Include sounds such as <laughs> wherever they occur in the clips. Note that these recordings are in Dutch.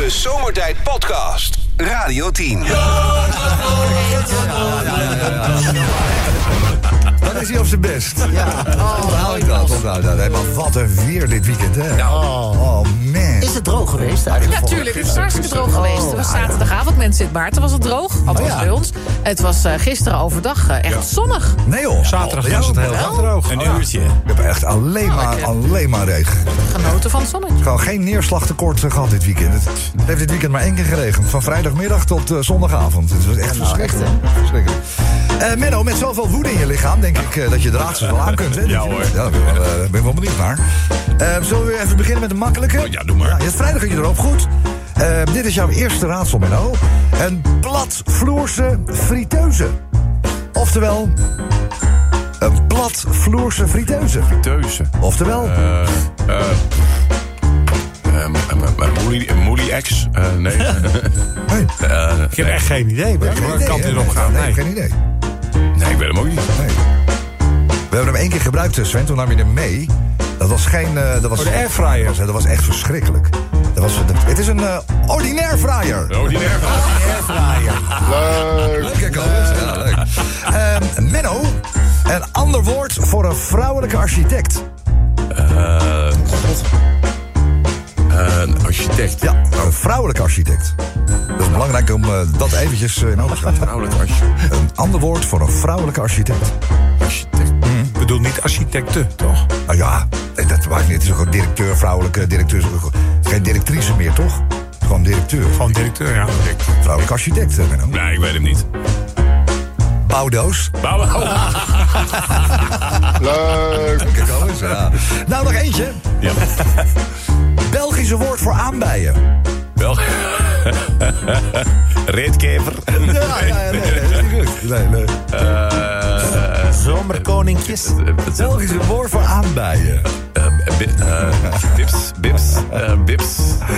De Zomertijd Podcast. Radio 10. Dan is hij op zijn best. Ja. Oh, haal ik dat. Nou, nou, maar wat een weer dit weekend, hè? Oh, man. Is het droog geweest eigenlijk? Ja, tuurlijk. Het is hartstikke droog geweest. Het was zaterdagavond, mensen in Baarten was het droog. Althans Oh, ja. bij ons. Het was eh, gisteren overdag eh, echt zonnig. Nee, joh. Zaterdag Ja, was het heel wel. erg droog. Een uurtje. We hebben echt alleen maar, alleen maar regen. Genoten van het zonnetje. Gewoon geen neerslagtekort eh, gehad dit weekend. Het heeft dit weekend maar één keer geregend. Van vrijdagmiddag tot zondagavond. Het was echt verschrikkelijk. verschrikkelijk. Eh, Menno, met zoveel woede in je lichaam... denk ik eh, dat je de raadsels wel aan kunt. Hè? Ja, hoor. Ja, daar ben ik wel, eh, ben ik wel benieuwd naar. Zullen we even beginnen met de makkelijke? Oh, ja, doe maar. Ja, hebt vrijdag had je erop goed. Eh, dit is jouw eerste raadsel, Menno. Een platvloerse friteuse. Oftewel... Een platvloerse friteuse. Teuze. Oftewel... Eh, ehm, ehm, ehm, Moelie- X? Nee. <laughs> nee, Ik heb echt geen idee. Maar idee, kant hè? erop gaan? Nee, Nee. geen idee. nee, ik weet hem ook niet. Nee. We hebben hem één keer gebruikt, eh, Sven. Toen nam je hem mee. Dat was geen... eh, dat was, Oh, de airfryer. Dat was, dat was echt verschrikkelijk. Dat was, dat- het is een eh, ordinair fryer. Die nerven. Leuk. Kijk al eens. Ja, leuk. Ehm, Menno, een ander woord voor een vrouwelijke architect. Eh, Een architect. Ja, een vrouwelijke architect. Dat is belangrijk om dat eventjes eh, in oog te houden. Een ander woord voor een vrouwelijke architect. architect. Ik bedoel niet architecten, toch? Nou ja, dat maakt niet. Het is ook een directeur, vrouwelijke directeur. Geen directrice meer, toch? Gewoon directeur. Gewoon directeur, ja. Vrouwelijke architect, Menno. Nee, ik weet hem niet. Bouwdoos. Bouwen. Oh. <laughs> Leuk. Kijk al eens, ja. Nou, nog eentje. Ja. Belgische woord voor aanbijen. Wel. <laughs> Reetkever. Ja, ja, nee, nee. Nee, nee. Eh, Zomerkoninkjes. Belgische woord voor aanbijen. eh, bi- eh, Bips, bips, eh, bips.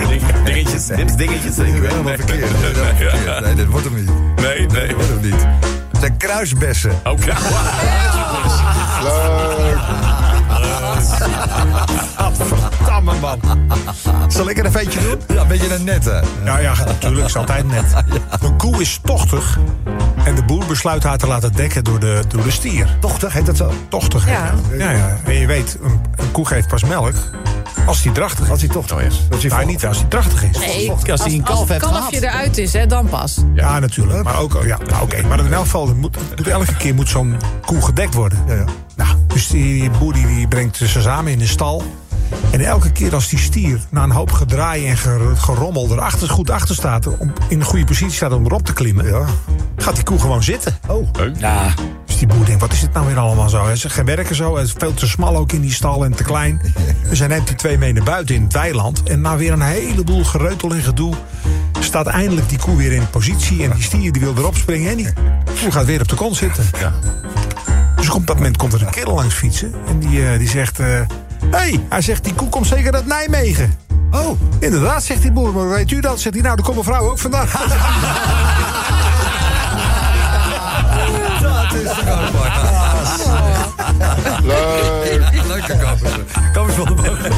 Ding- Dingetjes, bips, dingetjes. Ik weet Helemaal verkeerd. Nee, dit wordt hem niet. Nee, nee. Dit wordt hem niet. Het zijn kruisbessen. Oké. Tamme man. Zal ik er een ventje doen? Ja, een beetje een nette. Ja, ja, natuurlijk. is altijd net. <laughs> Een koe is tochtig. En de boer besluit haar te laten dekken door de, door de stier. Tochtig, heet dat zo? Tochtig? Ja. ja. ja. En je weet, een, een koe geeft pas melk als die drachtig is. Als hij tochtig is. Dat is Maar hij niet als die drachtig is. Nee, Als hij een kalf als heeft het kalfje gehad. eruit is, hè, dan pas. Ja, natuurlijk. Maar ook, ja, nou, oké. Maar in elk geval, moet, moet elke keer moet zo'n koe gedekt worden. Ja, ja. Nou, dus die boer die, die brengt ze samen in de stal. En elke keer als die stier na een hoop gedraai en ger- gerommel erachter goed achter staat, om, in een goede positie staat om erop te klimmen, Ja. Gaat die koe gewoon zitten. Oh. Ja, Dus die boer denkt, wat is dit nou weer allemaal zo? Hij zegt, geen werken zo, het is veel te smal ook in die stal en te klein. <laughs> Dus hij neemt die twee mee naar buiten in het weiland. En na weer een heleboel gereutel en gedoe staat eindelijk die koe weer in positie. En die stier die wil erop springen en die koe gaat weer op de kont zitten. Ja. Dus op dat moment komt er een kerel langs fietsen. En die, eh, die zegt... Hé, hey, hij zegt, die koe komt zeker uit Nijmegen. Oh, inderdaad, zegt die boer. Maar weet u dat? Zegt hij, nou, daar komt mevrouw ook vandaan. <laughs> Dat is toch <laughs>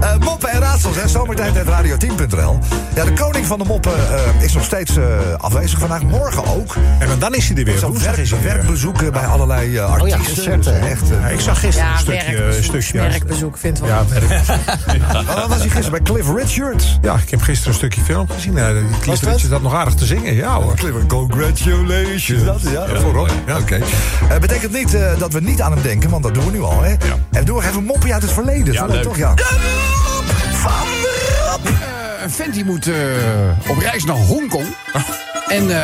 Eh, moppen en raadsels, hè. Zomertijd at radio10.nl. Ja, de koning van de moppen eh, is nog steeds eh, afwezig vandaag. Morgen ook. En dan is hij er weer. Zo'n Woensdag werk, is hij weer. werkbezoeken bij allerlei artiesten. concerten, Dus hè? echt, Ja, ik zag gisteren Ja, een stukje... werkbezoek. Een stukje werkbezoek, vindt wel. Ja, werk. <laughs> Waar was hij gisteren? Bij Cliff Richard. ja, ik heb gisteren een stukje film gezien. Uh, Cliff? Richard dat nog aardig te zingen. Ja hoor. Cliff, congratulations. Dat, ja, voorop. Oké. Eh, betekent niet eh, dat we niet aan hem denken, want dat doen we nu al. Hè? En doen we even een moppie uit het verleden. Ja, leuk. toch? Ja. Een vent die moet eh, op reis naar Hongkong. En eh,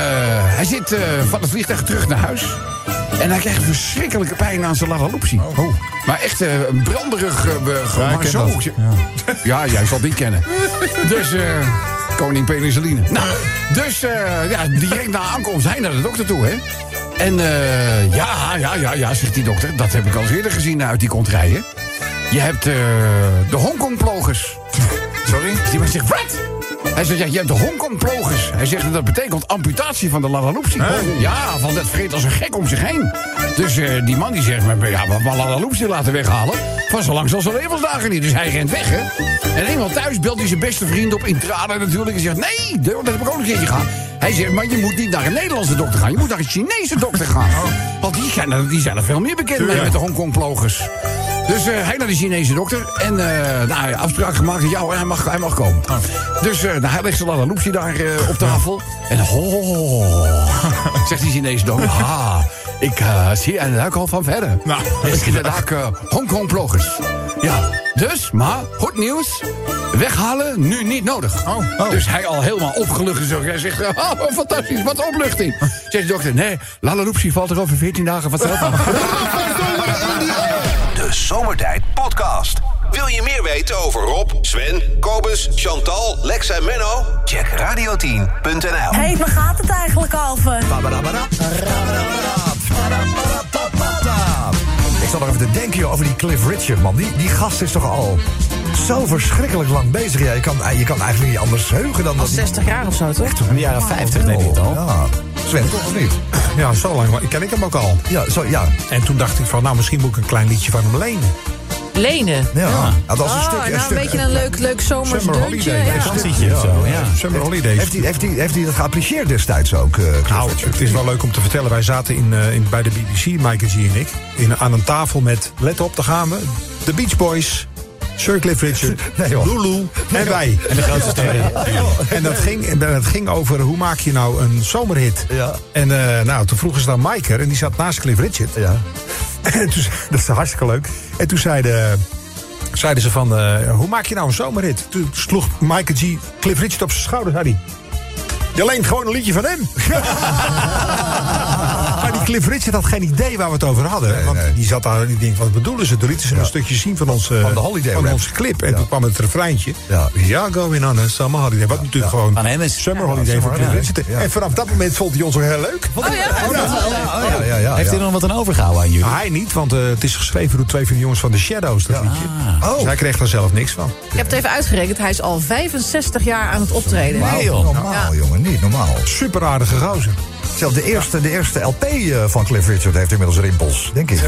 hij zit eh, van het vliegtuig terug naar huis. En hij krijgt verschrikkelijke pijn aan zijn lalaloopsie. Oh. Maar echt eh, een branderig... eh, maar zo. Ja. jij zal die kennen. Dus... eh, Koning penicilline. Nou, dus eh, ja, direct na aankomst hij naar de dokter toe, hè? En eh, ja, ja, ja, ja, zegt die dokter. Dat heb ik al eens eerder gezien uit die komt rijden. Je hebt eh, de Hongkong-plogers. Sorry? Die man zegt, wat? Hij zegt, ja, je hebt de Hongkong-plogers. Hij zegt, dat betekent amputatie van de lalaloopsie. Ja, van dat vreet als een gek om zich heen. Dus eh, die man die zegt, maar, ja, maar lalaloopsie laten weghalen. Van zo lang zal zijn levensdagen niet. Dus hij rent weg, hè. En eenmaal thuis belt hij zijn beste vriend op in tranen natuurlijk. En zegt, nee, dat heb ik ook nog een keertje gehad. Hij zegt, maar je moet niet naar een Nederlandse dokter gaan. Je moet naar een Chinese dokter gaan. Want die zijn er, die zijn er veel meer bekend mee met de Hongkong-plogers. Dus eh, hij naar de Chinese dokter. En eh nou, afspraak gemaakt. Ja, hoor, hij mag, hij mag komen. Dus eh, nou, hij legt zijn loepje daar op tafel. En ho, <laughs> zegt die Chinese dokter. Ah, ik zie en ruik al van verder. Nou, dat is inderdaad uh, Hongkong-plogers. Ja, dus, maar, goed nieuws. Weghalen nu niet nodig. Dus hij al helemaal opgelucht en zo. Hij zegt, oh, fantastisch, wat opluchting. Zegt de dokter, nee, Lalaroepsie valt er over 14 dagen vanzelf af. <laughs> Zomertijd Podcast. Wil je meer weten over Rob, Sven, Kobus, Chantal, Lex en Menno? Check radio10.nl. Hé, hey, waar gaat het eigenlijk over? Ik zat nog even te denken joh, over die Cliff Richard, man. Die, die gast is toch al zo verschrikkelijk lang bezig. Ja, je, kan, je kan eigenlijk niet anders heugen dan Al dat... 60 jaar of zo, toch? In de jaren 50 deed hij het al. Ja. Sven, toch of niet? Ja, zo lang. ken ik hem ook al. Ja, zo, ja. En toen dacht ik van, nou, misschien moet ik een klein liedje van hem lenen. Lenen. ja. ja. dat was een Oh, stuk... nou een een stuk beetje een leuk, leuk zomers Summer deuntje. Holiday, Ja. Zo. Summer Holidays. Heeft hij, heeft, hij, heeft hij dat geapprecieerd destijds ook, eh Nou, het is wel leuk om te vertellen. Wij zaten in, eh, in, bij de BBC, Mike G en ik, in, aan een tafel met, let op, daar gaan we, de Beach Boys, Sir Cliff Richard, <laughs> Nee. Lulu en wij. En de grootste sterren. En dat ging, dat ging over hoe maak je nou een zomerhit. Ja. En eh, nou, toen vroegen ze dan Mike er, en die zat naast Cliff Richard. Ja. <laughs> En toen, dat is hartstikke leuk. En toen zeiden, zeiden ze van, eh, hoe maak je nou een zomerhit? Toen sloeg Mike G. Cliff Richard op zijn schouder, zei hij. Je leent gewoon een liedje van hem. <laughs> Cliff Richard had geen idee waar we het over hadden. want nee. die zat daar en die denkt, wat bedoelen ze? Toen lieten ze een stukje zien van, ons, Van de holiday van rap. onze clip. En Ja. toen kwam het refreintje. Ja. Ja, going on a summer holiday. Wat natuurlijk gewoon Van hem is- summer holiday van summer Cliff. Richard. Ja. En vanaf dat moment vond hij ons ook heel leuk. Oh ja? Oh, ja, ja, ja. Heeft hij er nog wat aan overgehouden aan jullie? Nou, hij niet, want eh, het is geschreven door twee van de jongens van de Shadows, dat liedje. Oh. Dus hij kreeg daar zelf niks van. Ik heb het even uitgerekend. Hij is al 65 jaar aan het optreden. Wauw, Nee, joh. normaal, jongen, niet normaal. Super aardige gozer. Zelfs de eerste, de eerste LP eh, van Cliff Richard heeft inmiddels rimpels, denk ik.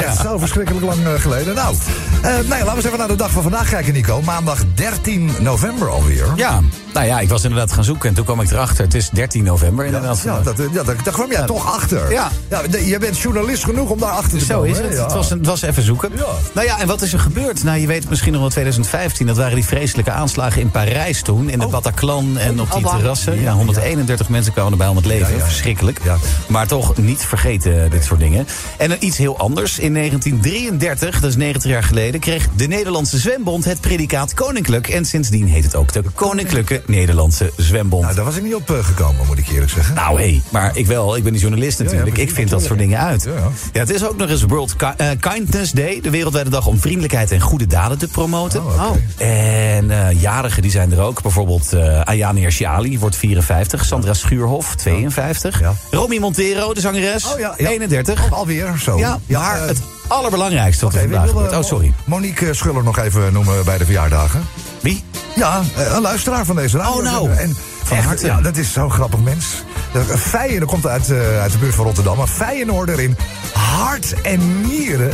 ja. <laughs> Zo verschrikkelijk lang eh, geleden. Nou, eh, nee, laten we eens even naar de dag van vandaag kijken, Nico. Maandag 13 november alweer. Ja, nou ja, ik was inderdaad gaan zoeken en toen kwam ik erachter. Het is 13 november inderdaad. Ja, dat, eh, ja, daar, daar kwam jij toch achter. Ja. de- je bent journalist genoeg om daar achter te Zo komen. is hè? het. Ja. Het, was, het was even zoeken. Ja. Nou ja, en wat is er gebeurd? Nou, je weet misschien nog wel 2015. Dat waren die vreselijke aanslagen in Parijs toen. In de Bataclan en op die Abba. terrassen. Ja, 131 mensen kwamen erbij om het leven. Ja, ja, ja. Verschrikkelijk. Ja. Maar toch niet vergeten, dit soort dingen. En dan iets heel anders. In 1933, dat is 90 jaar geleden... kreeg de Nederlandse Zwembond het predicaat koninklijk. En sindsdien heet het ook de Koninklijke Nederlandse Zwembond. Nou, daar was ik niet op eh, gekomen, moet ik eerlijk zeggen. Nou, hé, maar ik wel. Ik ben een journalist natuurlijk. ik vind dat soort dingen uit. Ja, het is ook nog eens World eh, Kindness Day. De wereldwijde dag om vriendelijkheid en goede daden te promoten. Oh. En eh, jarigen die zijn er ook. Bijvoorbeeld eh Ayane Ershali wordt 54. Sandra Schuurhof, 52. Ja. Romy Montero, de zangeres, Oh, ja, ja. 31. Oh, alweer zo. Ja, maar het allerbelangrijkste wat er vandaag gebeurt. eh, Oh, sorry. Monique Schuller nog even noemen bij de verjaardagen. Wie? Ja, eh, een luisteraar van deze radio. Oh, nou. En Van echt, harte. Ja, dat is zo'n grappig mens. Dat- Feyenoord komt uit, eh, uit de buurt van Rotterdam. Maar Feyenoorder in hart en nieren.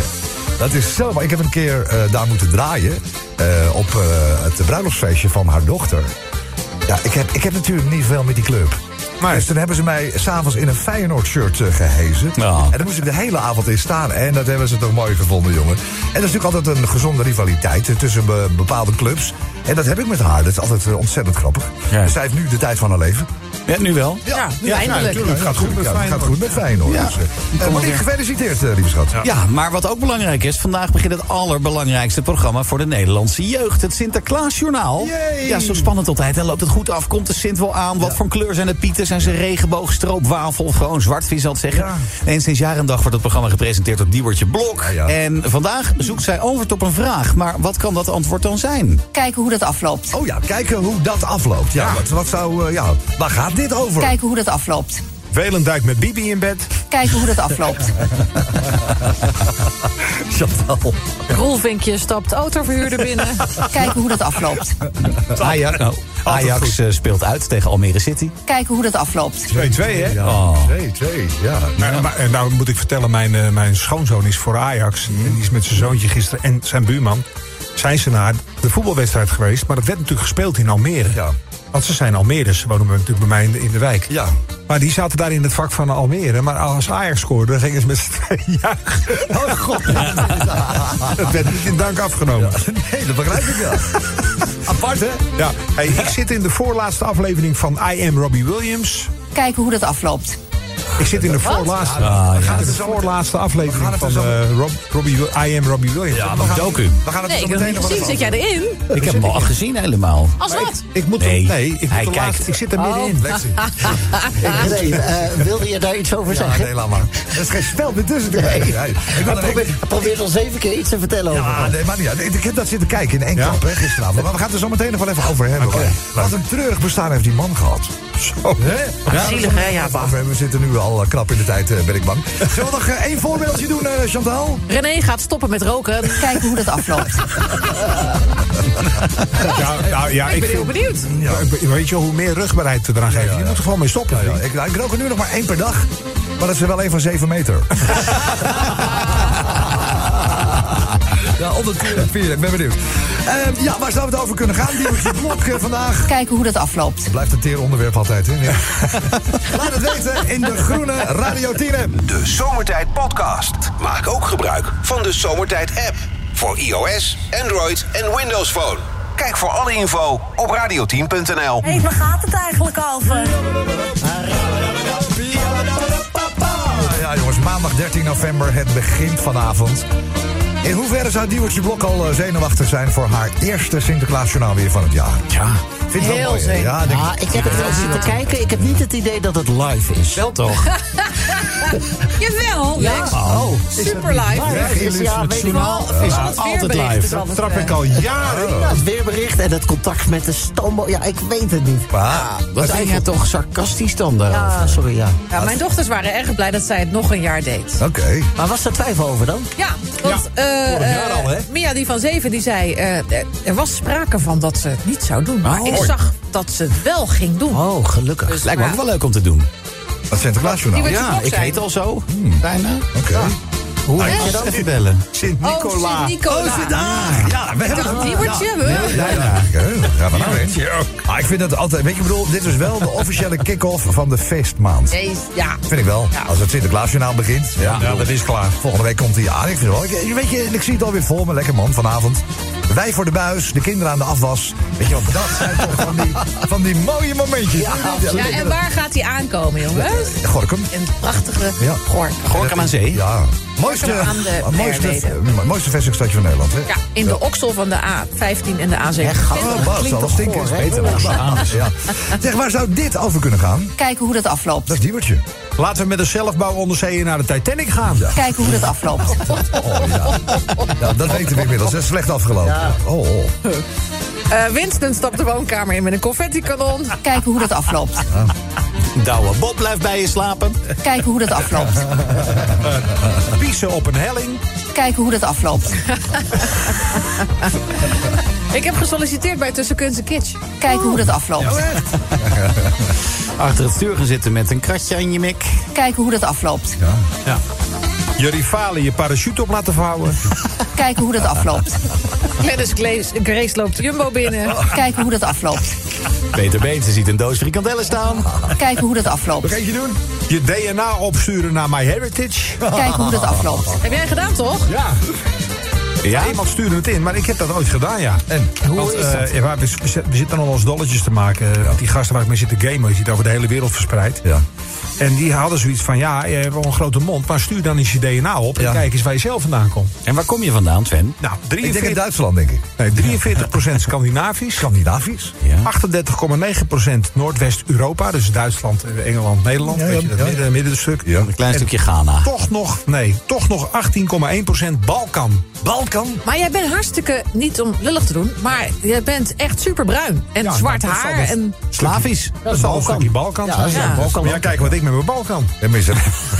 Dat is zo. Maar ik heb een keer eh, daar moeten draaien. eh, op eh, het bruiloftsfeestje van haar dochter. Ja, ik heb, ik heb natuurlijk niet veel met die club. Maar dus toen hebben ze mij s'avonds in een Feyenoord-shirt eh, gehezen. Ja. En daar moest ik de hele avond in staan. En dat hebben ze toch mooi gevonden, jongen. En dat is natuurlijk altijd een gezonde rivaliteit eh, tussen be- bepaalde clubs. En dat heb ik met haar. Dat is altijd eh, ontzettend grappig. Ja. Dus zij heeft nu de tijd van haar leven. Ja, nu wel. Ja, eindelijk. natuurlijk. Het gaat goed met Feyenoord. gaat goed met Feyenoord. Ja. Dus, eh, eh, Monique, gefeliciteerd, eh, lieve schat. Ja, maar wat ook belangrijk is, vandaag begint het allerbelangrijkste programma voor de Nederlandse jeugd. Het Sinterklaasjournaal. Yay. Ja, zo spannend altijd. En loopt het goed af? Komt de Sint wel aan? Wat voor kleur zijn de pieten? Zijn ze regenboogstroopwafel of gewoon zwart, wie zal het zeggen? Ja. En sinds jaar en dag wordt het programma gepresenteerd door Diewertje Blok. Ja, ja. En vandaag zoekt zij antwoord op een vraag. Maar wat kan dat antwoord dan zijn? Kijken hoe dat afloopt. Oh ja, kijken hoe dat afloopt. Ja, Wat, wat zou... eh, ja, waar gaat dit over? Kijken hoe dat afloopt. Velendijk met Bibi in bed. Kijken hoe dat afloopt. <laughs> Chantal. Roelvinkje stapt autoverhuurder binnen. <laughs> Kijken hoe dat afloopt. Ajax, nou, Ajax eh, speelt uit tegen Almere City. Kijken hoe dat afloopt. 2-2, hè? Ja, Oh. twee, twee, ja. Maar, maar- en nou moet ik vertellen, mijn, eh, mijn schoonzoon is voor Ajax. En die is met zijn zoontje gisteren en zijn buurman... zijn ze naar de voetbalwedstrijd geweest. Maar dat werd natuurlijk gespeeld in Almere. Ja. Want ze zijn Almeerders. Ze wonen natuurlijk bij mij in de, in de wijk. Ja. Maar die zaten daar in het vak van Almere. Maar als Ajax scoorde, dan gingen ze met z'n tweeën juichen. Oh god. dat werd niet in dank afgenomen. Nee, dat begrijp ik wel. Apart, hè? Ja. Hey, ik zit in de voorlaatste aflevering van I Am Robbie Williams. Kijken hoe dat afloopt. Ik zit in de voorlaatste, Ah, ik ja. ga in de voorlaatste aflevering het van eh, Rob, Robbie, I Am Robbie Williams. Ja, gaan, docu. we gaan het Nee, zo heb meteen nog Zit jij erin? Ik heb hem al gezien helemaal. Als wat? ik moet Nee, nee, ik, moet hij kijkt. ik zit er Oh. middenin. Lexi. <laughs> Nee, eh, wilde je daar iets over Ja, zeggen? nee, laat maar. Er is geen spel meer tussen er probeert al zeven keer iets te vertellen over. Ja, nee, maar niet. Ik heb dat zitten kijken in één Ja? klap hè, gisteravond. Maar we gaan het er zo meteen nog wel even over hebben. Wat een treurig bestaan heeft die man gehad. Zo. Hè? Ja, zielig, hè? Ja, we zitten nu al eh, knap in de tijd, eh, ben ik bang. <laughs> Zullen we nog eh, één voorbeeldje doen, eh, Chantal? René gaat stoppen met roken. <laughs> Kijken hoe dat afloopt. Ja, nou, ja, Ik ben heel vind- benieuwd. Ja, weet je, hoe meer rugbaarheid we eraan geven. Je moet er gewoon mee stoppen. Ja, vind ja, ik. ik, ik rook er nu nog maar één per dag. Maar dat is er wel één van zeven meter. <laughs> ja, onder vier. Ik ben benieuwd. Eh, ja, waar zou het over kunnen gaan? Die blok eh, vandaag. Kijken hoe dat afloopt. Blijft een teer onderwerp altijd, hè? Ja. <laughs> Laat het weten in de groene Radio 10. De Zomertijd Podcast. Maak ook gebruik van de Zomertijd app. Voor iOS, Android en Windows Phone. Kijk voor alle info op radio10.nl. Hé, waar gaat het eigenlijk over? Ja, jongens, maandag 13 november. Het begint vanavond. In hoeverre zou Diewertje Blok al eh, zenuwachtig zijn voor haar eerste Sinterklaasjournaal weer van het jaar? Ja. Vind je het wel Heel mooi? Ja, denk Ah, ik heb het wel zitten kijken. Ik heb niet het idee dat het live is. Wel toch? <laughs> Jawel, Lex. Oh, Super live. live is, ja, ik wel. is Al het altijd live. altijd, Trap ik eh, al jaren. Het weerbericht en het contact met de stoomboot. Ja, ik weet het niet. Maar, Dat zijn jij toch sarcastisch dan daarover? Ja, sorry, ja. Ja, mijn dochters waren erg blij dat zij het nog een jaar deed. Oké. Maar was er twijfel over dan? Ja, want eh, jaar al, hè? eh, Mia die van zeven die zei... eh, eh, er was sprake van dat ze het niet zou doen. Maar Oh. ik zag dat ze het wel ging doen. Oh, gelukkig. Dus, Lijkt me ook maar wel leuk om te doen. Het Sinterklaasjournaal. Ja, ik heet al zo. Bijna. Oké. Hoe heet je dan? Even bellen. Sint-Nicola. Oh, Sint-Nicola. Ja, we hebben Ja, die wordt je, we. Ja, ja. Nou heen? Ah, ik vind het altijd... Weet je, ik bedoel, dit is wel de officiële kick-off van de feestmaand. Ja. Vind ik wel. Ja. Als het Sinterklaasjournaal begint. Ja, Ja, dat is klaar. Volgende week komt hij aan. Ik vind het wel. Ik, weet je, ik zie het alweer voor me. Lekker man, vanavond. Wij voor de buis, de kinderen aan de afwas. Weet je wat, dat zijn toch van die, van die mooie momentjes. Ja, Ja, en waar gaat hij aankomen, jongens? Gorkum. In het prachtige Ja. Gorkum. Gorkum aan Zee. Ja. Mooiste, aan de mooiste, Merwede. mooiste van Nederland. Hè? Ja, in de oksel van de A15 en de A7. Oh, Bas, zal dat stinken? hè? Beter. Ja. Zeg, waar zou dit over kunnen gaan? Kijken hoe dat afloopt. Dat is Diewertje. Laten we met een zelfbouwonderzeeër naar de Titanic gaan. Kijken hoe dat afloopt. Oh, ja. ja. Dat weten we inmiddels. Dat is slecht afgelopen. Oh, oh. Eh, Winston stapt de woonkamer in met een confetti-kanon. Kijken hoe dat afloopt. <laughs> Douwe Bob blijft bij je slapen. Kijken hoe dat afloopt. Piezen op een helling. Kijken hoe dat afloopt. Ik heb gesolliciteerd bij Tussen Kunst en Kitsch. Kijken hoe dat afloopt. Achter het stuur gaan zitten met een kratje aan je mik. Kijken hoe dat afloopt. Je rivalen je parachute op laten vouwen. <laughs> Kijken hoe dat afloopt. Glennis Grace, Grace loopt Jumbo binnen. Kijken hoe dat afloopt. Peter Beentje ziet een doos frikandellen staan. Kijken hoe dat afloopt. Nog eentje doen? Je DNA opsturen naar MyHeritage. Kijken hoe dat afloopt. Heb jij gedaan, toch? Ja. Ja? Iemand stuurde het in, maar ik heb dat ooit gedaan, ja. En? Want, eh, ja, we, we- we zitten nog wel eens dolletjes te maken. Want die gasten waar ik mee zit te gamen, die zitten over de hele wereld verspreid. Ja. En die hadden zoiets van, ja, je hebt wel een grote mond, maar stuur dan eens je DNA op en Ja. kijk eens waar je zelf vandaan komt. En waar kom je vandaan, Sven? Nou, Ik denk in 43, Duitsland, denk ik. nee, 43% Scandinavisch. Scandinavisch? Ja. 38,9% Noordwest-Europa, dus Duitsland, eh, Engeland, Nederland. Ja, ja, weet je, dat ja. midden, middenstuk. Ja. Een klein En stukje Ghana. Toch nog, nee, toch nog 18,1% Balkan. Balkan? Maar jij bent hartstikke, niet om lullig te doen... maar jij bent echt superbruin. En Ja, zwart haar. En Slavisch. Dat is al een stukje Balkan. Ja, dat is Ja. een Balkan. Maar ja, kijk wat ik met mijn bal kan. En mis <laughs>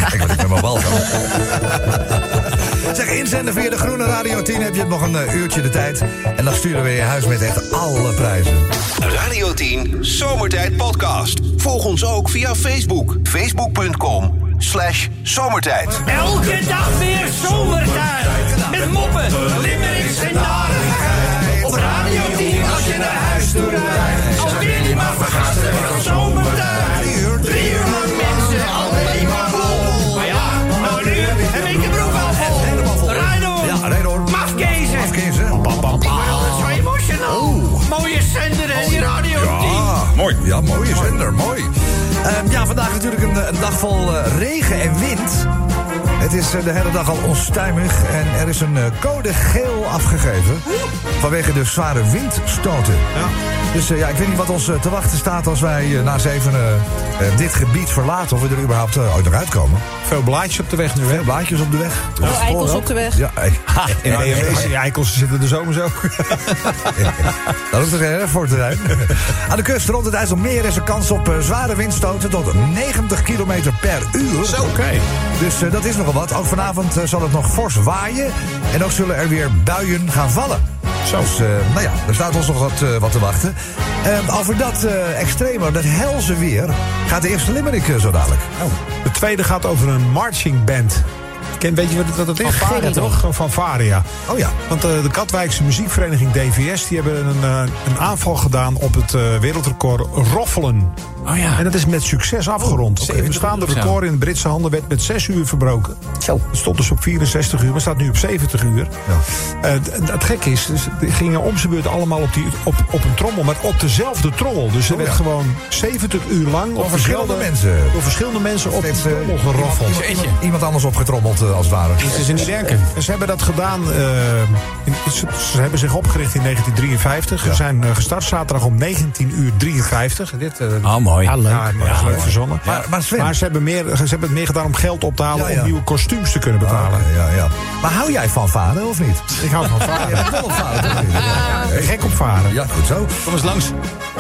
Kijk wat ik met mijn bal kan. <laughs> Zeg, inzenden via de Groene Radio 10 heb je nog een eh, uurtje de tijd. En dan sturen we je huis met echt alle prijzen. Radio 10 Zomertijd Podcast. Volg ons ook via Facebook. Facebook.com slash zomertijd. Elke dag weer zomertijd. Met moppen, limmerings en narigheid. Op Radio 10 als je naar huis toe rijdt. Als Willy mag vergassen van zomertijd. Natuurlijk een, een dag vol eh, regen en wind. Het is eh, de hele dag al onstuimig en er is een eh, code geel afgegeven. Vanwege de zware windstoten. Dus eh, ja, ik weet niet wat ons te wachten staat als wij na zevenen eh, dit gebied verlaten. Of we er überhaupt ooit nog uitkomen. Veel blaadjes op de weg nu, hè? Veel blaadjes op de weg. Oh, eikels op de weg. Ja, <laughs> ei- In eikels zitten er zomers ook. Daar hoeft er geen voor te zijn. Aan de kust rond het IJsselmeer is er kans op zware windstoten tot 90 km per uur. Zo, oké. Dus eh, dat is nogal wat. Ook vanavond eh, zal het nog fors waaien. En ook zullen er weer buien gaan vallen. Zo. Dus, eh, nou ja, er staat ons nog wat, eh, wat te wachten. Over dat extreme, dat helse weer, gaat de eerste limerick zo dadelijk. De tweede gaat over een marching band. Ken, weet je wat het is? Fanfare, toch? Een fanfare, ja. Oh ja. Want eh, de Katwijkse muziekvereniging DVS... die hebben een, eh, een aanval gedaan op het eh, wereldrecord roffelen. Oh ja. En dat is met succes afgerond. Oh, Het bestaande ja. record in de Britse handen werd met 6 uur verbroken. Zo. Het stond dus op 64 uur, maar staat nu op 70 uur. En het gekke is, dus die gingen om zijn beurt allemaal op, die, op, op een trommel, maar op dezelfde trommel. Dus er werd ja. gewoon 70 uur lang op verschillende mensen. Door verschillende mensen op eh, trommel geroffeld. Iemand, iemand, iemand anders opgetrommeld, eh, als het ware. Is ze niet werken? En ze hebben dat gedaan. eh, in- ze, ze hebben zich opgericht in 1953. Ze zijn eh, gestart zaterdag om 19 uur 53. Dit, eh, Oh, mooi. Ja, leuk. ja, leuk verzonnen. Maar- maar Sven- ze, hebben meer, ze hebben het meer gedaan om geld op te halen... Ja, ja. om nieuwe kostuums te kunnen betalen. Ah, ja, ja. Maar hou jij van varen of niet? Ik hou van varen. <laughs> Wel op varen? Ja, Gek op varen. Ja, goed zo. Kom eens langs.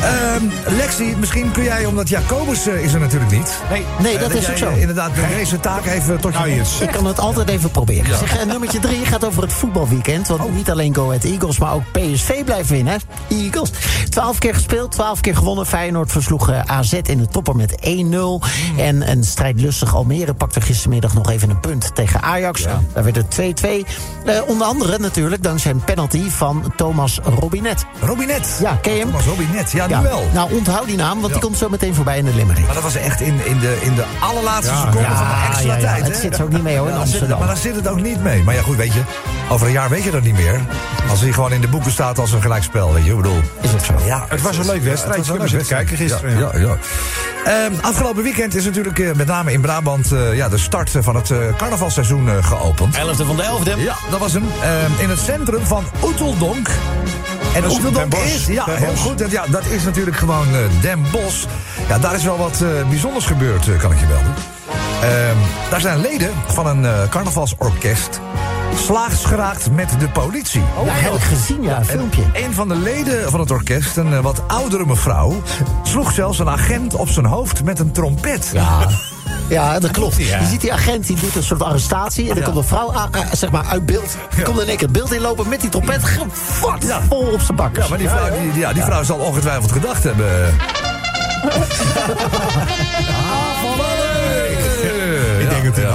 Ehm, Lexi, misschien kun jij, omdat Jacobus is er natuurlijk niet. Nee. Nee, dat is ook zo. Inderdaad, deze taak even tot je Nou. Ik kan het altijd even proberen. Zeg, eh, nummertje 3 gaat over het voetbalweekend. Want niet alleen Go Ahead Eagles, maar ook PSV blijft winnen. Eagles. 12 keer gespeeld, 12 keer gewonnen. Feyenoord versloeg eh, AZ in de topper met 1-0. En een strijdlustig Almere pakte gistermiddag nog even een punt tegen Ajax. Daar werd het 2-2. Eh, onder andere natuurlijk dankzij een penalty van Thomas Robinet. Robinet. Ja, ken je hem? Thomas Robinet, ja, Ja, nu wel. Nou, onthoud die naam, want die Ja. komt zo meteen voorbij in de limerick. Maar dat was echt in, in, de, in de allerlaatste Ja, seconde ja, van de extra ja, ja. tijd. Het zit ook niet mee, hoor, <laughs> Ja, zit- maar dan zit het ook niet mee. Maar ja, goed, weet je, over een jaar weet je dat niet meer. Als hij gewoon in de boeken staat als een gelijkspel, weet je, ik bedoel. Is het zo? Ja, Het was een leuk wedstrijdje. het We was een zitten leuk kijken gisteren. Ja, ja, ja. Ehm, afgelopen weekend is natuurlijk eh, met name in Brabant eh, ja, de start van het eh, carnavalseizoen eh, geopend. 11e van de 11e. Ja, dat was hem. Ehm, in het centrum van Oeteldonk. En Dat is Oeteldonk Den Bosch. is, ja, Den heel goed. Dat, ja, dat is natuurlijk gewoon eh, Den Bosch. Ja, daar is wel wat eh, bijzonders gebeurd, kan ik je melden. Ehm, daar zijn leden van een eh, carnavalsorkest slaags geraakt met de politie. Ja, heb ik gezien, ja, een filmpje. En een van de leden van het orkest, een eh, wat oudere mevrouw... sloeg zelfs een agent op zijn hoofd met een trompet. Ja. <laughs> Ja, dat klopt. Je ziet die agent, die doet een soort arrestatie... en dan komt een vrouw a- zeg maar, uit beeld. Komt in één keer het beeld inlopen met die trompet... gevat Ja. vol op zijn bakkers. Ja, maar die vrouw, die, ja, die vrouw zal ongetwijfeld gedacht hebben... <laughs> Ik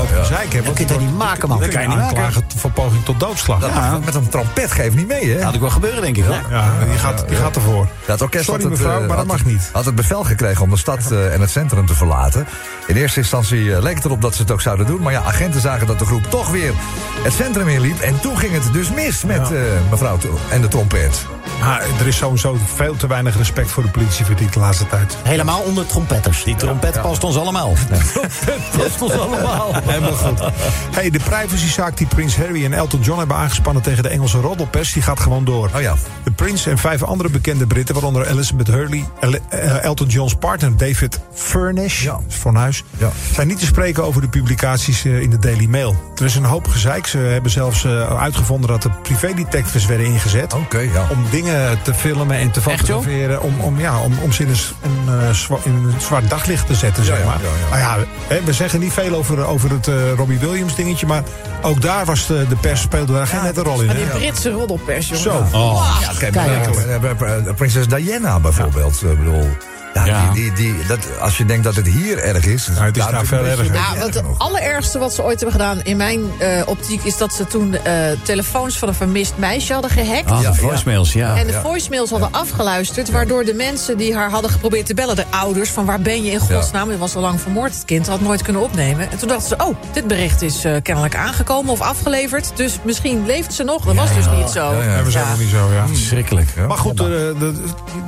dat hoop gezeik heeft. Dat kun je toch niet maken, man? Dat kan je niet aanklagen voor poging tot doodslag. Dat met een trompet geeft niet mee, hè? Had ik wel gebeuren, denk ik. hoor. ja, die, gaat, die gaat ervoor. Het orkest Sorry had het, mevrouw, eh, maar dat mag niet. Had het bevel gekregen om de stad eh, en het centrum te verlaten. In eerste instantie eh, leek het erop dat ze het ook zouden doen. Maar ja, agenten zagen dat de groep toch weer het centrum inliep. En toen ging het dus mis met mevrouw en de trompet. Maar er is sowieso veel te weinig respect voor de politie verdient de laatste tijd. Helemaal onder trompetters. Die trompet past ons allemaal. <laughs> <laughs> Dat ons allemaal. Helemaal goed. Hey, de privacyzaak die Prins Harry en Elton John hebben aangespannen tegen de Engelse roddelpers, die gaat gewoon door. Oh ja. De prins en vijf andere bekende Britten, waaronder Elizabeth Hurley, El- eh, Elton John's partner David Furnish, Ja. van huis, Ja. zijn niet te spreken over de publicaties eh, in de Daily Mail. Er is een hoop gezeik. Ze hebben zelfs eh, uitgevonden dat er privédetectives werden ingezet. Oké, ja. Om dingen te filmen en te fotograferen. Om, om, ja, om, om ze in een, eh, zwa- in een zwart daglicht te zetten, zeg ja, maar. ja, ja. Maar ja, hè, we zeggen niet veel over, over het eh, Robbie Williams dingetje. Maar ook daar was de, de pers speelde daar geen nette rol in. Hè? die Britse roddelpers, jongen. Zo. Ja, kijk, Keihard. eh, Prinses Diana bijvoorbeeld. Ik bedoel, Ja, Ja. Die, die, die, dat, als je denkt dat het hier erg is... Nou, het is daar veel erger. Nou, wat het allerergste wat ze ooit hebben gedaan in mijn eh, optiek... is dat ze toen eh, telefoons van een vermist meisje hadden gehackt. Ah, Ja, de voicemails, ja. En de voicemails hadden afgeluisterd... waardoor de mensen die haar hadden geprobeerd te bellen... de ouders, van waar ben je in godsnaam? Het was al lang vermoord, het kind had nooit kunnen opnemen. En toen dachten ze, oh, dit bericht is eh, kennelijk aangekomen of afgeleverd... dus misschien leeft ze nog. Dat was dus niet zo. Dat was helemaal niet zo, ja. Verschrikkelijk. Maar goed, eh, de-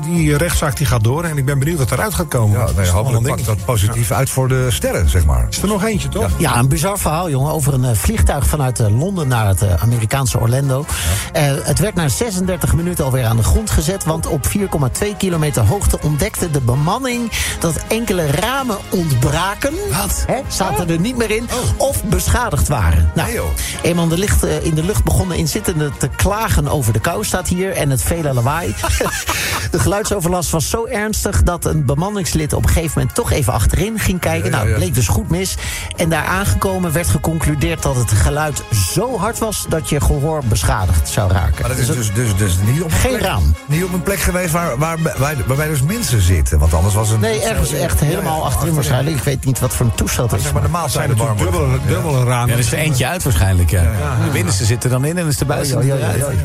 die rechtszaak die gaat door. En ik ben benieuwd wat eruit gaat komen. Ja, Dat nee, hopelijk pakt dat positief uit voor de sterren, zeg maar. Is er nog eentje, toch? Ja, een bizar verhaal, jongen. Over een eh, vliegtuig vanuit eh, Londen naar het eh, Amerikaanse Orlando. Eh, het werd na 36 minuten alweer aan de grond gezet. Want op 4,2 kilometer hoogte ontdekte de bemanning dat enkele ramen ontbraken. Wat? Hè, zaten er niet meer in. Of beschadigd waren. Nou, Nee, eenmaal in de, licht, in de lucht begonnen inzittenden te klagen over de kou, staat hier. En het vele lawaai. <laughs> <laughs> de geluidsoverlast was zo ernstig dat een bemanningslid op een gegeven moment toch even achterin ging kijken. Ja, ja, nou, ja. bleek dus goed mis. En daar aangekomen werd geconcludeerd dat het geluid zo hard was dat je gehoor beschadigd zou raken. Maar dat is Dus dus, dus, dus niet, op een Geen plek, raam. niet op een plek geweest waar, waar, waar, waarbij dus mensen zitten. Want anders was het... Nee, ergens echt helemaal achterin waarschijnlijk. Ik weet niet wat voor een toestel het is. Maar de zijn worden. dubbele, dubbele ramen. Ja, er is er eentje uit waarschijnlijk, ja. De binnenste zit er dan in en is de buitenste Ja, ja, ja, eruit.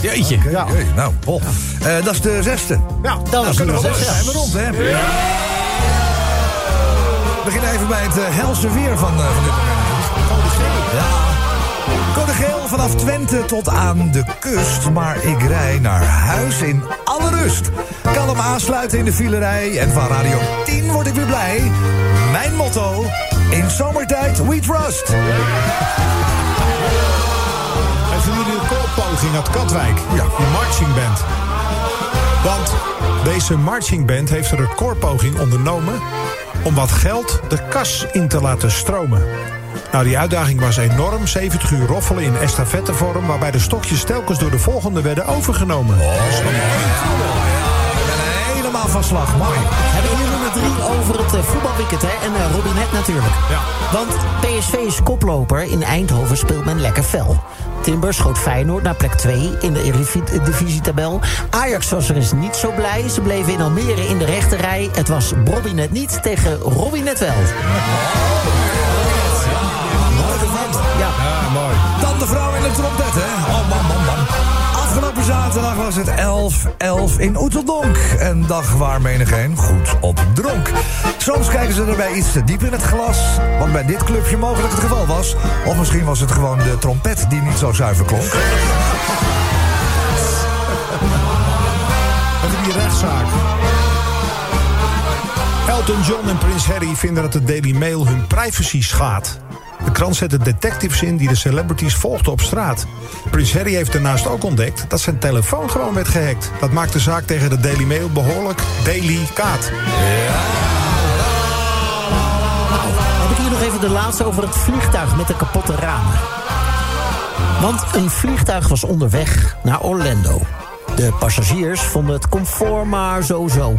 ja, Jeetje. Nou. Eh, dat is de zesde. Ja, Dan is kunnen het we nog wel. zes, Zijn we rond, hè? We beginnen even bij het eh, helse weer van, eh, van dit moment. Ja. Code geel vanaf Twente tot aan de kust. Maar ik rij naar huis in alle rust. Kan hem aansluiten in de filerij. En van Radio 10 word ik weer blij. Mijn motto. In zomertijd we trust. Even jullie een koolpoging uit Katwijk. Ja. Die marching band. Want deze marching band heeft een recordpoging ondernomen... om wat geld de kas in te laten stromen. Nou, die uitdaging was enorm. 70 uur roffelen in estafettevorm... waarbij de stokjes telkens door de volgende werden overgenomen. Ben helemaal van slag. Mooi. Drie over het eh, voetbalweekend, hè? En eh, Robinet natuurlijk. Ja. Want PSV is koploper. In Eindhoven speelt men lekker fel. Timber schoot Feyenoord naar plek 2 in de Eredivisietabel. Ajax was er eens niet zo blij. Ze bleven in Almere in de rechterrij. Het was Robinet niet tegen Robinet wel. Ja. Ja, mooi. Dan de vrouw in de trompet, hè? Oh, zaterdag was het 11-11 in Oeteldonk. Een dag waar menigeen goed op dronk. Soms kijken ze erbij iets te diep in het glas. Wat bij dit clubje mogelijk het geval was. Of misschien was het gewoon de trompet die niet zo zuiver klonk. Over die rechtszaak. Elton John en Prins Harry vinden dat de Daily Mail hun privacy schaadt. De krant zette detectives in die de celebrities volgden op straat. Prins Harry heeft daarnaast ook ontdekt dat zijn telefoon gewoon werd gehackt. Dat maakt de zaak tegen de Daily Mail behoorlijk delicaat. Ik hier nog even de laatste over het vliegtuig met de kapotte ramen. Want een vliegtuig was onderweg naar Orlando. De passagiers vonden het comfort maar zo-zo.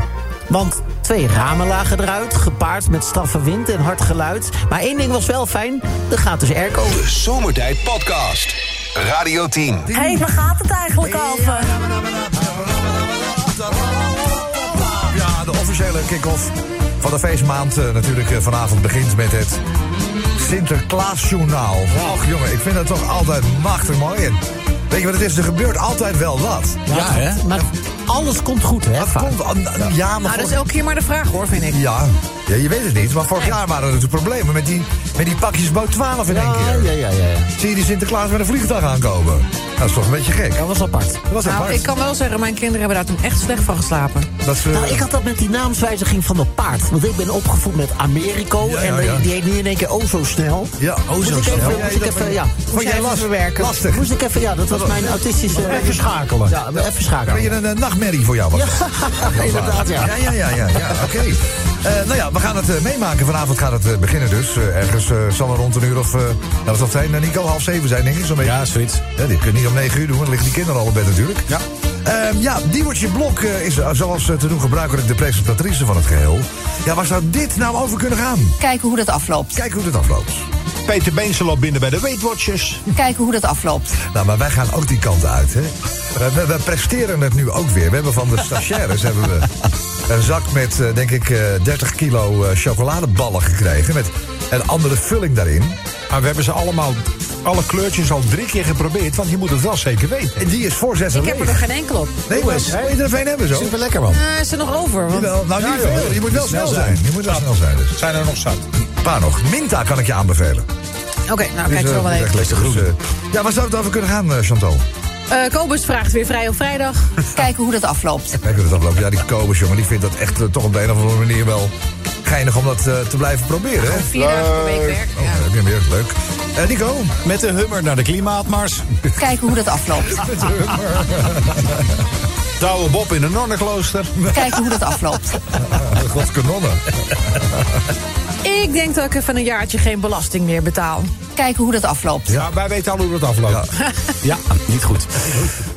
Want twee ramen lagen eruit, gepaard met straffe wind en hard geluid. Maar één ding was wel fijn, de gratis airco. De Zomertijd Podcast. Radio 10. Hé, hey, waar gaat het eigenlijk over? Ja, de officiële kick-off van de feestmaand eh, natuurlijk eh, vanavond begint met het Sinterklaasjournaal. Och jongen, ik vind dat toch altijd machtig mooi. En weet je wat het is? Er gebeurt altijd wel wat. Ja, hè? Maar alles komt goed, hè? Komt, an- an- ja, maar Nou, dat is elke keer maar de vraag, hoor, vind ik. ja, ja, je weet het niet. Maar vorig jaar waren er natuurlijk problemen met die, met die pakjes boot 12 in één Ja, keer. ja, ja, ja, ja. Zie je die Sinterklaas met een vliegtuig aankomen? Dat is toch een beetje gek. Dat was apart. Dat was Nou, apart. ik kan wel zeggen, mijn kinderen hebben daar toen echt slecht van geslapen. Dat ze, Nou, ik had dat met die naamswijziging van dat paard. Want ik ben opgevoed met Americo. Ja, en ja, ja. die- die heet nu in één keer zo snel. Ja, zo ik snel. even, Ja, moest ik even, ja, vond moest jij even last- verwerken. lastig? Moest ik even, ja, dat was mijn autistische... Even schakelen. Ja, even schakelen. Ben je een nachtmerrie voor jou? Was dat? <laughs> inderdaad, ja. Ja, ja, ja, ja, ja oké. Eh, nou ja, we gaan het eh, meemaken. Vanavond gaat het eh, beginnen dus. Eh, ergens eh, zal er rond een uur of, eh nou, wat zal zijn, Nico, half zeven zijn denk ik. Zo'n beetje. Ja, zoiets. Ja, dit kun je niet om negen uur doen, dan liggen die kinderen al op bed natuurlijk. Ja. Ehm, ja, Diewertje Blok eh, is zoals te doen gebruikelijk de presentatrice van het geheel. Ja, waar zou dit nou over kunnen gaan? Kijken hoe dat afloopt. Kijk hoe dit afloopt. Peter Beensel loopt binnen bij de Weight Watchers. Kijken hoe dat afloopt. Nou, maar wij gaan ook die kant uit, hè. We, we, we presteren het nu ook weer. We hebben van de stagiaires <laughs> hebben we een zak met, eh, denk ik, eh, 30 kilo eh, chocoladeballen gekregen. Met een andere vulling daarin. Maar we hebben ze allemaal, alle kleurtjes al drie keer geprobeerd. Want je moet het wel zeker weten. En die is voor zes Ik heb er nog geen enkel op. Nee, maar wil je er een hebben zo? Super lekker, man. Eh, is er nog over? Want... Jawel, nou niet Ja, veel. Je moet wel snel zijn. zijn. Je moet wel snel zijn dus. Zijn er nog zat? Een paar nog. Minta kan ik je aanbevelen. Oké, nou kijk is, zo eh, wel echt even. lekker. Dus, eh, ja, waar zou het over kunnen gaan, eh, Chantal? Eh Kobus vraagt weer vrij op vrijdag. <laughs> Kijken hoe dat afloopt. Kijk hoe het afloopt. Ja, die Kobus, jongen, die vindt dat echt eh, toch op de een of andere manier wel geinig om dat eh, te blijven proberen. Hè? Vier dagen per week werk. Oh, Ja. heb je meer. Leuk. Eh, Nico? Met de hummer naar de klimaatmars. Kijken hoe dat afloopt. <laughs> <laughs> Douwe Bob in een nonnenklooster. Kijken hoe dat afloopt. God kanonnen. Ik denk dat ik even een jaartje geen belasting meer betaal. Kijken hoe dat afloopt. Ja, wij weten al hoe dat afloopt. Ja, <laughs> niet goed.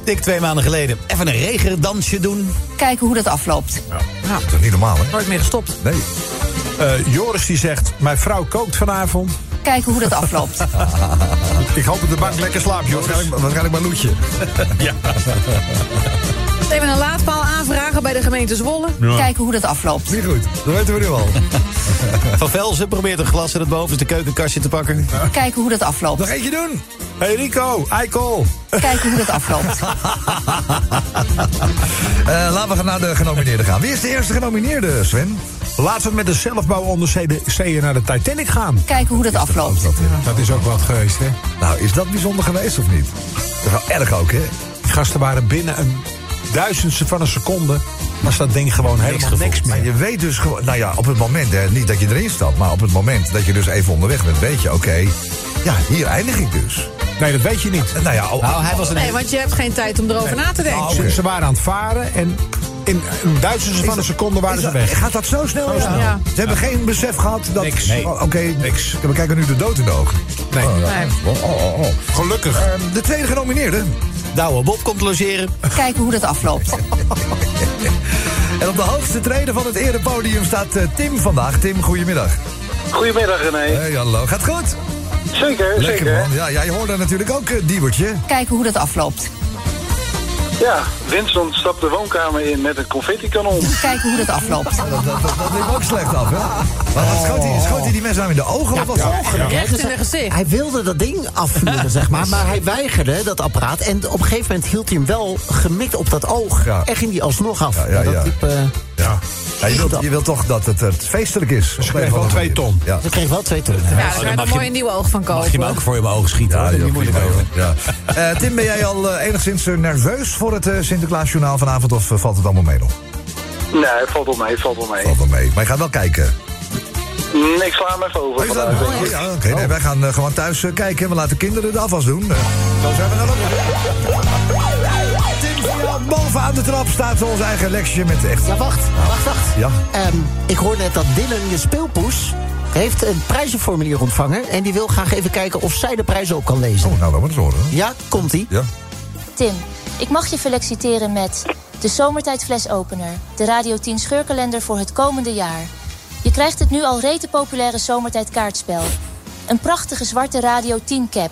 Dik twee maanden geleden. Even een regendansje doen. Kijken hoe dat afloopt. Dat is niet normaal, hè? Nooit meer gestopt. Nee. Eh, Joris die zegt, mijn vrouw kookt vanavond. Kijken hoe dat afloopt. <laughs> Ik hoop dat de bank lekker slaapt, Joris. Waarschijnlijk, waarschijnlijk maar Loetje. <laughs> Even een laadpaal bij de gemeente Zwolle. Kijken hoe dat afloopt. Niet goed. Dat weten we nu al. <laughs> Van Velzen probeert een glas in het bovenste keukenkastje te pakken. Kijken hoe dat afloopt. Nog eentje doen. Hey Rico, Eikel. Kijken hoe dat afloopt. <laughs> Eh, laten we gaan naar de genomineerden gaan. Wie is de eerste genomineerde, Sven? Laten we met de zelfbouwonderzeeën naar de Titanic gaan. Kijken hoe dat afloopt. Dat is ook wat geweest, hè? Nou, is dat bijzonder geweest of niet? Dat is wel erg ook, hè? Die gasten waren binnen een duizendste van een seconde... was dat ding gewoon helemaal gevoeld. niks Maar meer. je weet dus gewoon, nou ja, op het moment, hè, niet dat je erin stapt, maar op het moment dat je dus even onderweg bent, weet je, oké, ja, hier eindig ik dus. Nee, dat weet je niet. Nou ja, oh, Nou, hij was een... Nee, want je hebt geen tijd om erover na te denken. Ze, ze waren aan het varen en in een duizendste van een seconde waren ze weg. Gaat dat zo snel? Ja. Ze hebben geen besef gehad dat... Niks. Oh, Oké, Niks. we kijken nu de dood in de ogen. Nee. Oh, ja. Nee. Oh, oh, oh, oh. Gelukkig. Ehm, de tweede genomineerde. Douwe Bob komt logeren. Kijken hoe dat afloopt. <laughs> En op de hoogste treden van het erepodium staat eh, Tim vandaag. Tim, goedemiddag. Goedemiddag René. Hey, hallo. Gaat goed? Zeker, Lekker zeker. man. Ja, jij hoorde natuurlijk ook uh, Diebertje. Kijken hoe dat afloopt. Ja, Winston stapt de woonkamer in met een confetti-kanon. Kijken hoe dat afloopt. Dat, dat, dat, dat liep ook slecht af, hè? Maar wat schoot hij, schoot hij die mensen nou in de ogen? of? Recht in de gezicht. Hij wilde dat ding afvuren, zeg maar. Maar hij weigerde, dat apparaat. En op een gegeven moment hield hij hem wel gemikt op dat oog. Ja. En ging hij alsnog af. Ja, ja, dat ja. liep, eh, Ja. Ja, je, wilt, je wilt toch dat het, het feestelijk is. Ze kregen wel twee ton. Ja. Ze kreeg wel twee ton. Ja, daar kan je een nieuw oog van Mag je me ook kopen. voor je mijn ogen schieten? Ja, hoor. Moeilijk over. Ja. Eh, Tim, ben jij al eh, enigszins eh, nerveus voor het eh, Sinterklaasjournaal vanavond? Of valt het allemaal mee nog? Nee, valt wel mee, valt wel mee. Valt wel mee. Maar je gaat wel kijken. Mm, Ik sla hem even over. Oh, vandaag. oh, ja, oké. Nee, wij gaan gewoon thuis kijken. We laten kinderen de afwas doen. Zo zijn we dan ook. Bovenaan de trap staat ons eigen Lexje met echt... Ja, wacht, wacht, wacht. Ja. Ehm, ik hoor net dat Dylan, je speelpoes, heeft een prijzenformulier ontvangen. En die wil graag even kijken of zij de prijzen ook kan lezen. Oh, nou, laat maar eens horen. Ja, komt-ie. Ja. Tim, ik mag je feliciteren met de Zomertijd flesopener, de Radio 10 scheurkalender voor het komende jaar. Je krijgt het nu al rete populaire Zomertijd kaartspel. Een prachtige zwarte Radio 10 cap.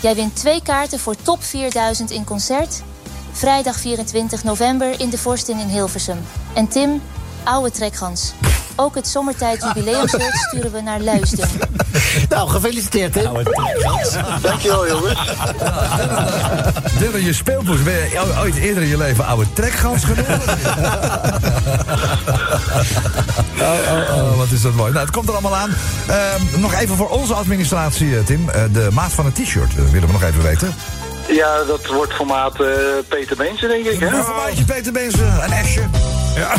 Jij wint twee kaarten voor top 4000 in concert. Vrijdag 24 november in de Vorstin in Hilversum. En Tim, oude trekgans. Ook het Zomertijd jubileumshirt <laughs> sturen we naar Luisden. <laughs> Nou, gefeliciteerd, hè? Dankjewel jongens. <laughs> Dylan, je speelpoes. Ben je ooit eerder in je leven oude trekgans genoemd? oh, oh, oh, wat is dat mooi. Nou, het komt er allemaal aan. Ehm, nog even voor onze administratie, eh, Tim. Eh, de maat van een t-shirt eh, willen we nog even weten. Ja, dat wordt formaat eh, Peter Beense, denk ik, hè? Een formaatje Peter Beense, een Esje. Ja.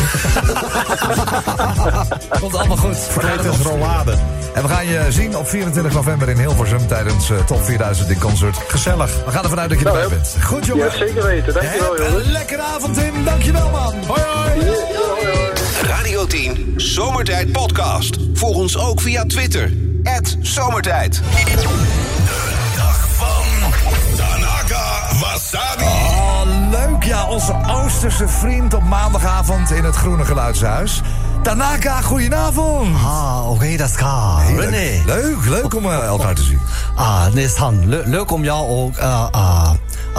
<laughs> Komt allemaal goed. Vergeet eens rollade. En we gaan je zien op 24 november in Hilversum tijdens eh, Top 4000 in concert. Gezellig. We gaan ervan uit dat je erbij Nou, bent. Goed, jongen. Ja, zeker weten. Dankjewel Heb jongens. Een lekkere avond, Tim. Dankjewel, man. Hoi, hoi. Radio 10 Zomertijd Podcast. Volg ons ook via Twitter. Zomertijd. Oh, leuk. Ja, onze Oosterse vriend op maandagavond in het Groene Geluidshuis. Tanaka, goedenavond. Ah, oké, dat is ka. René. Leuk, leuk om eh, elkaar te zien. Ah, nee, Stan, le- leuk om jou ook uh, uh,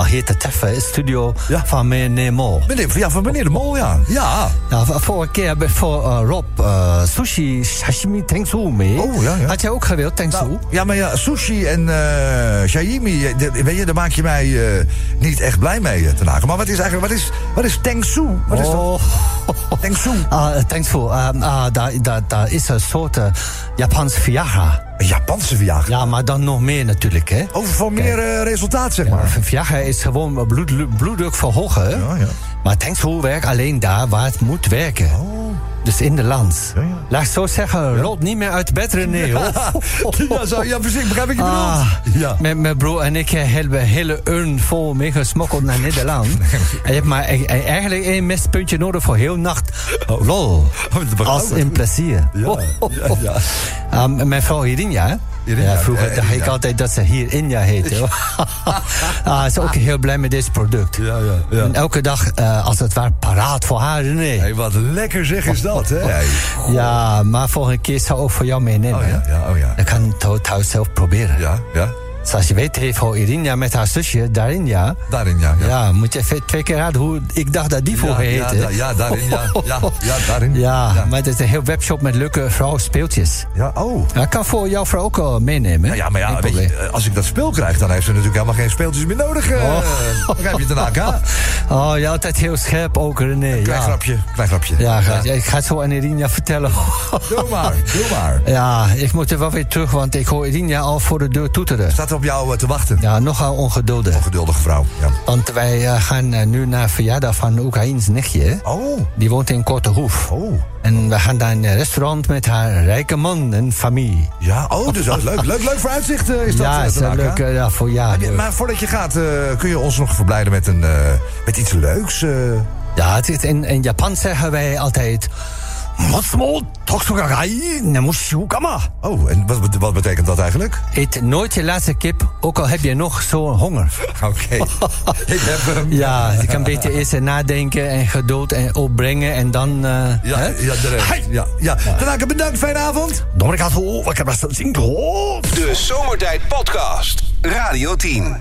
al hier te treffen. Studio van meneer Mol. Meneer, ja, van meneer de Mol, ja. Ja. Ja, v- vorige keer voor eh, Rob eh, sushi sashimi tengsu mee. Oh, ja, ja. Had jij ook gewild, tengsu? Ja, maar ja, sushi en shaimi, eh, de- weet je, daar maak je mij niet echt blij mee, Ten Hage. Maar wat is eigenlijk, wat is, wat is tengsu? Wat is dat? Tengsu? <laughs> Ah, uh, tengsu. Uh, uh, daar, daar, daar is een soort Japans Viagra. Een Japanse Viagra? Ja, maar dan nog meer natuurlijk, hè. Over voor meer eh, resultaat, zeg maar. Viagra is gewoon bloed, bloeddruk verhogen. Maar tengsu werkt alleen daar waar het moet werken. Oh. Dus in de land. Laat ik zo zeggen, rolt niet meer uit bed, René. hoor. <laughs> ja, zo, ja, precies. Begrijp wat je. Ah, Ja. Met mijn broer en ik hebben een hele urn vol meegesmokkeld naar Nederland. <laughs> en je hebt maar e- e- eigenlijk één mestpuntje nodig voor heel nacht. Lol. Als in plezier. Oh. Ja, ja, ja. Um, mijn vrouw Irinja. Irinja, ja, vroeger eh, dacht ik altijd dat ze hier Inja heette. <laughs> ah, ze is ook heel blij met dit product. Ja, ja, ja. En elke dag, eh, als het ware, paraat voor haar, René. Hey, wat lekker zeg is dat, hè? Hey. Ja, maar volgende keer zou ik ook voor jou meenemen. Oh ja, ja, oh ja. Dan kan het thuis zelf proberen. Ja, ja. Zoals je weet heeft voor Irinja met haar zusje Darinja. Daarin, ja. Ja, moet je even twee keer raden hoe ik dacht dat die voor heette. ja, ja, daarin, <laughs> ja. Ja, ja, daarin. Ja, Ja. maar het is een heel webshop met leuke vrouwspeeltjes. Ja, oh. Ja, kan voor jouw vrouw ook wel meenemen. Nou ja, maar ja, weet je, eh, als ik dat speel krijg, dan heeft ze natuurlijk helemaal geen speeltjes meer nodig. eh. Begrijp je het daarna, hè? <laughs> Oh, je altijd heel scherp ook, René. Klein ja. grapje, klein grapje. Ja, ga- ik ga het zo aan Irinja vertellen. <laughs> Doe maar, doe maar. Ja, ik moet er wel weer terug, want ik hoor Irinja al voor de deur toeteren. Staat op jou eh, te wachten? Ja, nogal ongeduldig. Ongeduldige vrouw, ja. Want wij eh, gaan eh, nu naar verjaardag van een Oekraïns nichtje. Oh. Die woont in Kortehoef. Oh. En we gaan naar een restaurant met haar rijke man en familie. Ja, oh, dus ook leuk, leuk, leuk vooruitzicht is dat. ja, is maken, leuk ja, voor ja. Maar voordat je gaat, kun je ons nog verblijden met, een, met iets leuks? eh? Ja, het is in, in Japan zeggen wij altijd... Motsmo toksugagai nemushukama. Oh, en wat, wat betekent dat eigenlijk? Eet nooit je laatste kip, ook al heb je nog zo'n honger. <laughs> Oké, <laughs> ik heb hem. Ja, je kan beter eerst nadenken en geduld en opbrengen en dan... eh, Ja, hè? ja, de rest. Ja, ja. Tanaka, bedankt, fijne avond. Dommerigato, ik heb best zien De Zomertijd Podcast. Radio 10.